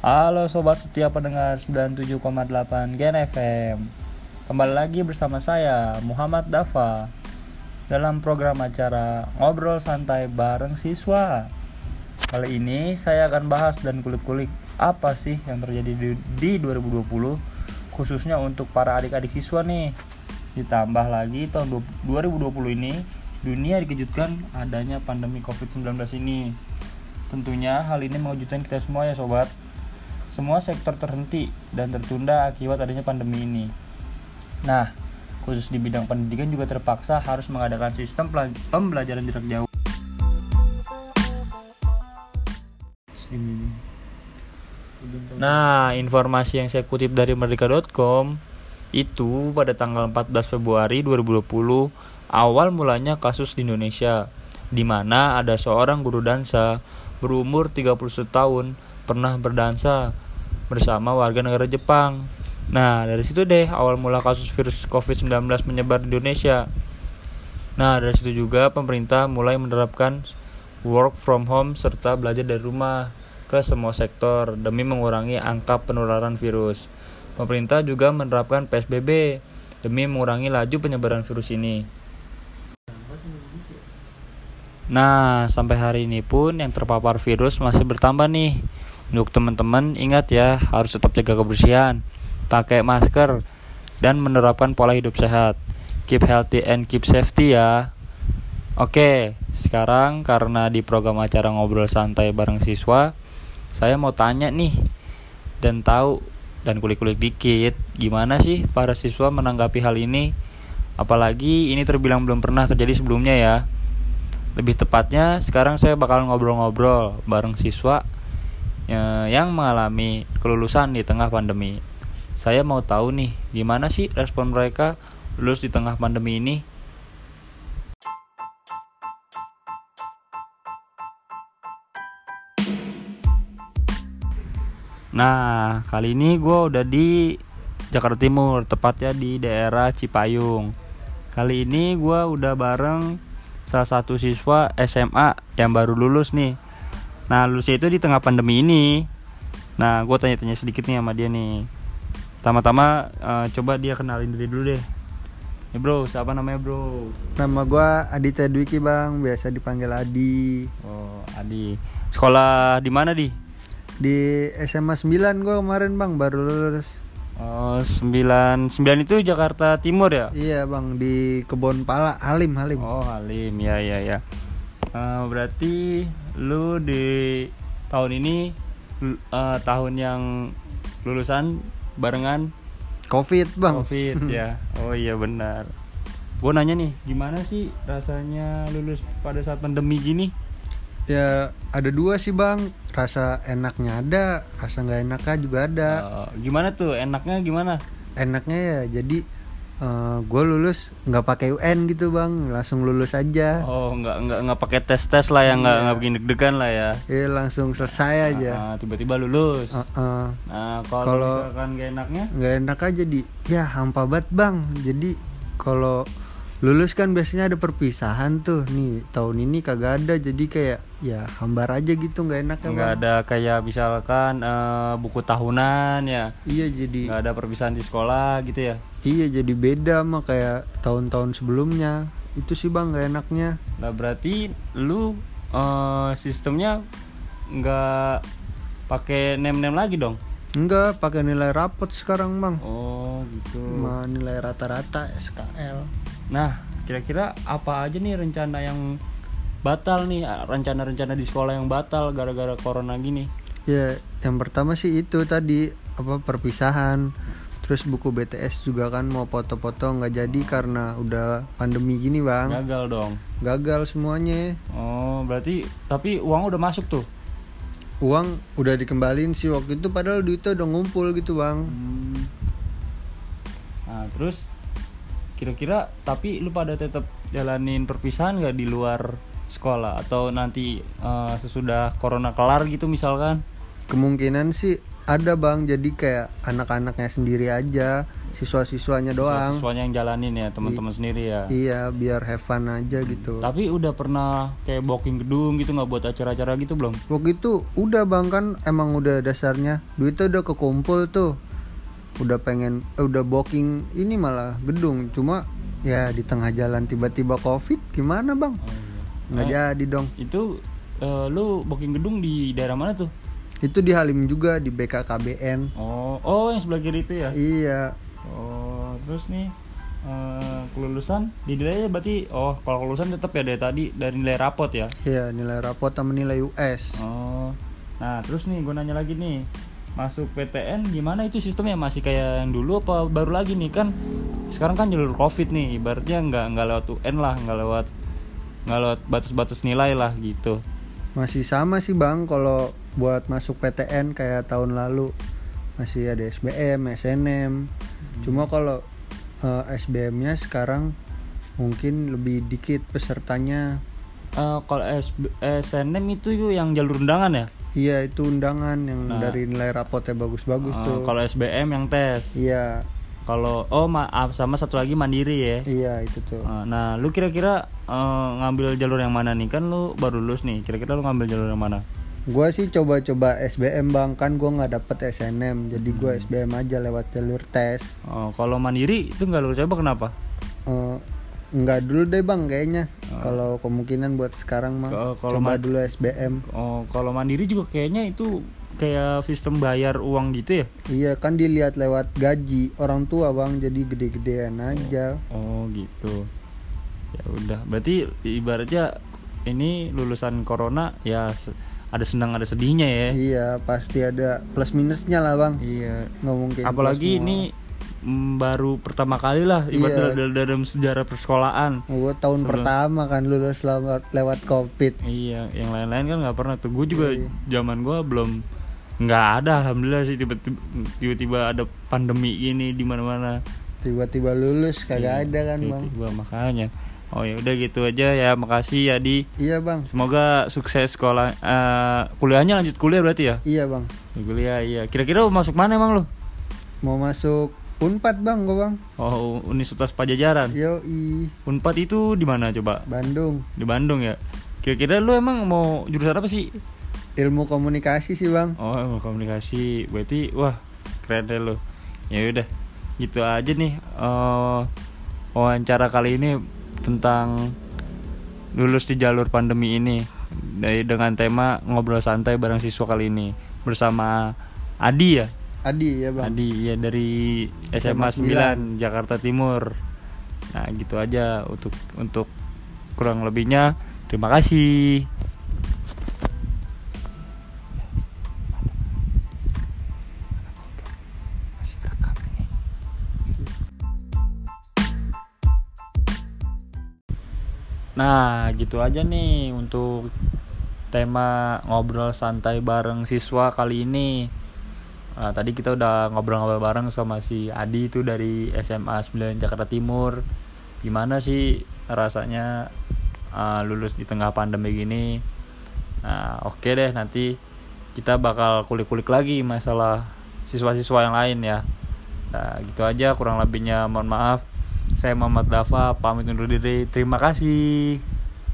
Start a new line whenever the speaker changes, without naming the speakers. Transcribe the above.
Halo sobat setia pendengar 97,8 Gen FM Kembali lagi bersama saya Muhammad Dafa Dalam program acara Ngobrol Santai Bareng Siswa. Kali ini saya akan bahas dan kulik-kulik Apa sih yang terjadi di, di 2020 Khususnya untuk para adik-adik siswa nih. Ditambah lagi tahun 2020 ini Dunia dikejutkan adanya pandemi COVID-19 ini. Tentunya hal ini mengejutkan kita semua ya sobat semua sektor terhenti dan tertunda akibat adanya pandemi ini. Nah, khusus di bidang pendidikan juga terpaksa harus mengadakan sistem pembelajaran jarak jauh. Nah, informasi yang saya kutip dari merdeka.com itu pada tanggal 14 Februari 2020 awal mulanya kasus di Indonesia di mana ada seorang guru dansa berumur 31 tahun pernah berdansa bersama warga negara Jepang. Nah, dari situ deh awal mula kasus virus COVID-19 menyebar di Indonesia. Nah, dari situ juga pemerintah mulai menerapkan work from home serta belajar dari rumah ke semua sektor demi mengurangi angka penularan virus. Pemerintah juga menerapkan PSBB demi mengurangi laju penyebaran virus ini. Nah, sampai hari ini pun yang terpapar virus masih bertambah nih. Untuk teman-teman ingat ya, harus tetap jaga kebersihan, pakai masker, dan menerapkan pola hidup sehat. Keep healthy and keep safety ya. Oke, sekarang karena di program acara ngobrol santai bareng siswa, saya mau tanya nih dan tahu dan kulik-kulik dikit gimana sih para siswa menanggapi hal ini apalagi ini terbilang belum pernah terjadi sebelumnya ya lebih tepatnya sekarang saya bakal ngobrol-ngobrol bareng siswa yang mengalami kelulusan di tengah pandemi. Saya mau tahu nih, gimana sih respon mereka lulus di tengah pandemi ini? Nah, kali ini gue udah di Jakarta Timur, tepatnya di daerah Cipayung. Kali ini gue udah bareng salah satu siswa SMA yang baru lulus nih nah lulusnya itu di tengah pandemi ini. Nah gue tanya-tanya sedikit nih sama dia nih. Tama-tama uh, coba dia kenalin diri dulu deh. Ya bro, siapa namanya bro?
Nama gue Aditya Dwiki bang, biasa dipanggil Adi.
Oh Adi. Sekolah di mana di?
Di SMA 9 gue kemarin bang, baru lulus.
Oh, sembilan. Sembilan itu Jakarta Timur ya?
Iya bang. Di Kebon Pala. Halim Halim.
Oh Halim. Ya ya ya. Uh, berarti lu di tahun ini uh, tahun yang lulusan barengan
Covid bang.
Covid ya. Oh iya benar. Gue nanya nih, gimana sih rasanya lulus pada saat pandemi gini?
ya ada dua sih bang rasa enaknya ada rasa nggak enaknya juga ada
uh, gimana tuh enaknya gimana
enaknya ya jadi uh, eh, gue lulus nggak pakai UN gitu bang. Langsung lulus aja.
Oh nggak nggak nggak pakai tes tes lah yang nggak iya. nggak bikin deg-degan lah ya.
Iya langsung selesai aja. Uh,
tiba-tiba lulus. Uh,
uh.
nah kalau misalkan gak enaknya?
nggak enak aja di. Ya hampa banget bang. Jadi kalau lulus kan biasanya ada perpisahan tuh. Nih tahun ini kagak ada. Jadi kayak ya hambar aja gitu nggak enak
ya nggak ada kayak misalkan uh, buku tahunan ya
iya jadi
nggak ada perpisahan di sekolah gitu ya
iya jadi beda mah kayak tahun-tahun sebelumnya itu sih bang nggak enaknya
nah berarti lu uh, sistemnya nggak pakai nem nem lagi dong
Enggak, pakai nilai rapot sekarang, Bang.
Oh, gitu.
Cuma nilai rata-rata SKL.
Nah, kira-kira apa aja nih rencana yang batal nih, rencana-rencana di sekolah yang batal gara-gara corona gini?
Ya, yang pertama sih itu tadi apa perpisahan. Terus buku BTS juga kan mau foto-foto nggak jadi karena udah pandemi gini bang.
Gagal dong.
Gagal semuanya.
Oh berarti tapi uang udah masuk tuh?
Uang udah dikembalin sih waktu itu padahal duitnya udah ngumpul gitu bang. Hmm.
Nah terus kira-kira tapi lu pada tetap jalanin perpisahan nggak di luar sekolah atau nanti uh, sesudah corona kelar gitu misalkan?
Kemungkinan sih ada bang. Jadi kayak anak-anaknya sendiri aja siswa-siswanya doang.
Siswanya yang jalanin ya teman-teman sendiri ya.
iya biar have fun aja gitu.
Tapi udah pernah kayak booking gedung gitu nggak buat acara-acara gitu belum?
waktu itu udah bang kan emang udah dasarnya. Duitnya udah kekumpul tuh. Udah pengen eh, udah booking ini malah gedung. Cuma ya di tengah jalan tiba-tiba covid gimana bang?
Oh,
nggak jadi dong
Itu eh, lu booking gedung di daerah mana tuh?
itu di Halim juga di BKKBN
Oh, oh yang sebelah kiri itu ya?
iya
Oh, terus nih eh, kelulusan dinilainya berarti oh kalau kelulusan tetap ya dari tadi dari nilai rapot ya.
iya nilai rapot sama nilai US
Oh. Nah, terus nih gue nanya lagi nih. Masuk PTN gimana itu sistemnya masih kayak yang dulu apa baru lagi nih kan sekarang kan jalur Covid nih ibaratnya nggak nggak lewat UN lah, nggak lewat nggak lewat batas-batas nilai lah gitu.
masih sama sih bang kalau buat masuk PTN kayak tahun lalu masih ada SBM, SNM. Cuma kalau eh, SBM-nya sekarang mungkin lebih dikit pesertanya.
Eh, kalau SNM itu yuk yang jalur undangan ya?
Iya itu undangan yang
Nah.
dari nilai rapotnya bagus-bagus
Eh,
tuh.
kalau SBM yang tes.
Iya,
Kalau oh maaf sama satu lagi mandiri ya.
iya itu tuh.
Eh, Nah, lu kira-kira eh, ngambil jalur yang mana nih? Kan lu baru lulus nih. Kira-kira lu ngambil jalur yang mana?
Gua sih coba-coba SBM bang kan gua nggak dapet SNM jadi gua
Hmm.
SBM aja lewat jalur tes.
Oh, kalau mandiri itu nggak lu coba kenapa?
Eh, Enggak dulu deh bang kayaknya. Kalau kemungkinan buat sekarang mah coba dulu SBM.
Oh, kalau mandiri juga kayaknya itu kayak sistem bayar uang gitu ya?
Iya kan dilihat lewat gaji orang tua bang jadi gede-gedean aja.
Oh, gitu. Ya udah, berarti ibaratnya ini lulusan corona ya ada senang ada sedihnya ya.
Iya pasti ada plus minusnya lah bang.
Iya.
Nggak mungkin.
Apalagi ini mm, baru pertama kali lah ibarat
Iya.
dalam, dalam sejarah persekolahan.
Gue tahun
Sebelum-
pertama kan lulus lewat, lewat covid.
Iya, yang lain-lain kan nggak pernah tuh. Gue juga
Iya.
zaman gue belum nggak ada, alhamdulillah sih tiba-tiba, tiba-tiba ada pandemi ini di mana-mana.
Tiba-tiba lulus kagak
Iya,
ada kan bang.
Tiba-tiba makanya. Oh ya udah gitu aja ya, makasih ya di.
Iya bang.
Semoga sukses sekolah. eh, kuliahnya lanjut kuliah berarti ya?
Iya bang.
Kuliah iya. Kira-kira masuk mana emang lu?
Mau masuk Unpad bang gue bang.
Oh Universitas Pajajaran.
Yo i
Unpad itu di mana coba?
Bandung.
Di Bandung ya. Kira-kira lu emang mau jurusan apa sih?
Ilmu komunikasi sih bang.
Oh, ilmu komunikasi. Berarti wah, keren deh lo. Ya udah. Gitu aja nih eh wawancara kali ini tentang lulus di jalur pandemi ini dari dengan tema ngobrol santai bareng siswa kali ini bersama Adi ya.
Adi ya bang.
Adi ya dari SMA 9 Jakarta Timur. Nah, gitu aja untuk untuk kurang lebihnya terima kasih. Nah, gitu aja nih untuk tema ngobrol santai bareng siswa kali ini. Nah, tadi kita udah ngobrol-ngobrol bareng sama si Adi itu dari SMA 9 Jakarta Timur. Gimana sih rasanya uh, lulus di tengah pandemi gini? Nah, oke deh nanti kita bakal kulik-kulik lagi masalah siswa-siswa yang lain ya. Nah, gitu aja kurang lebihnya mohon maaf. Saya Muhammad Dafa pamit undur diri. Terima kasih.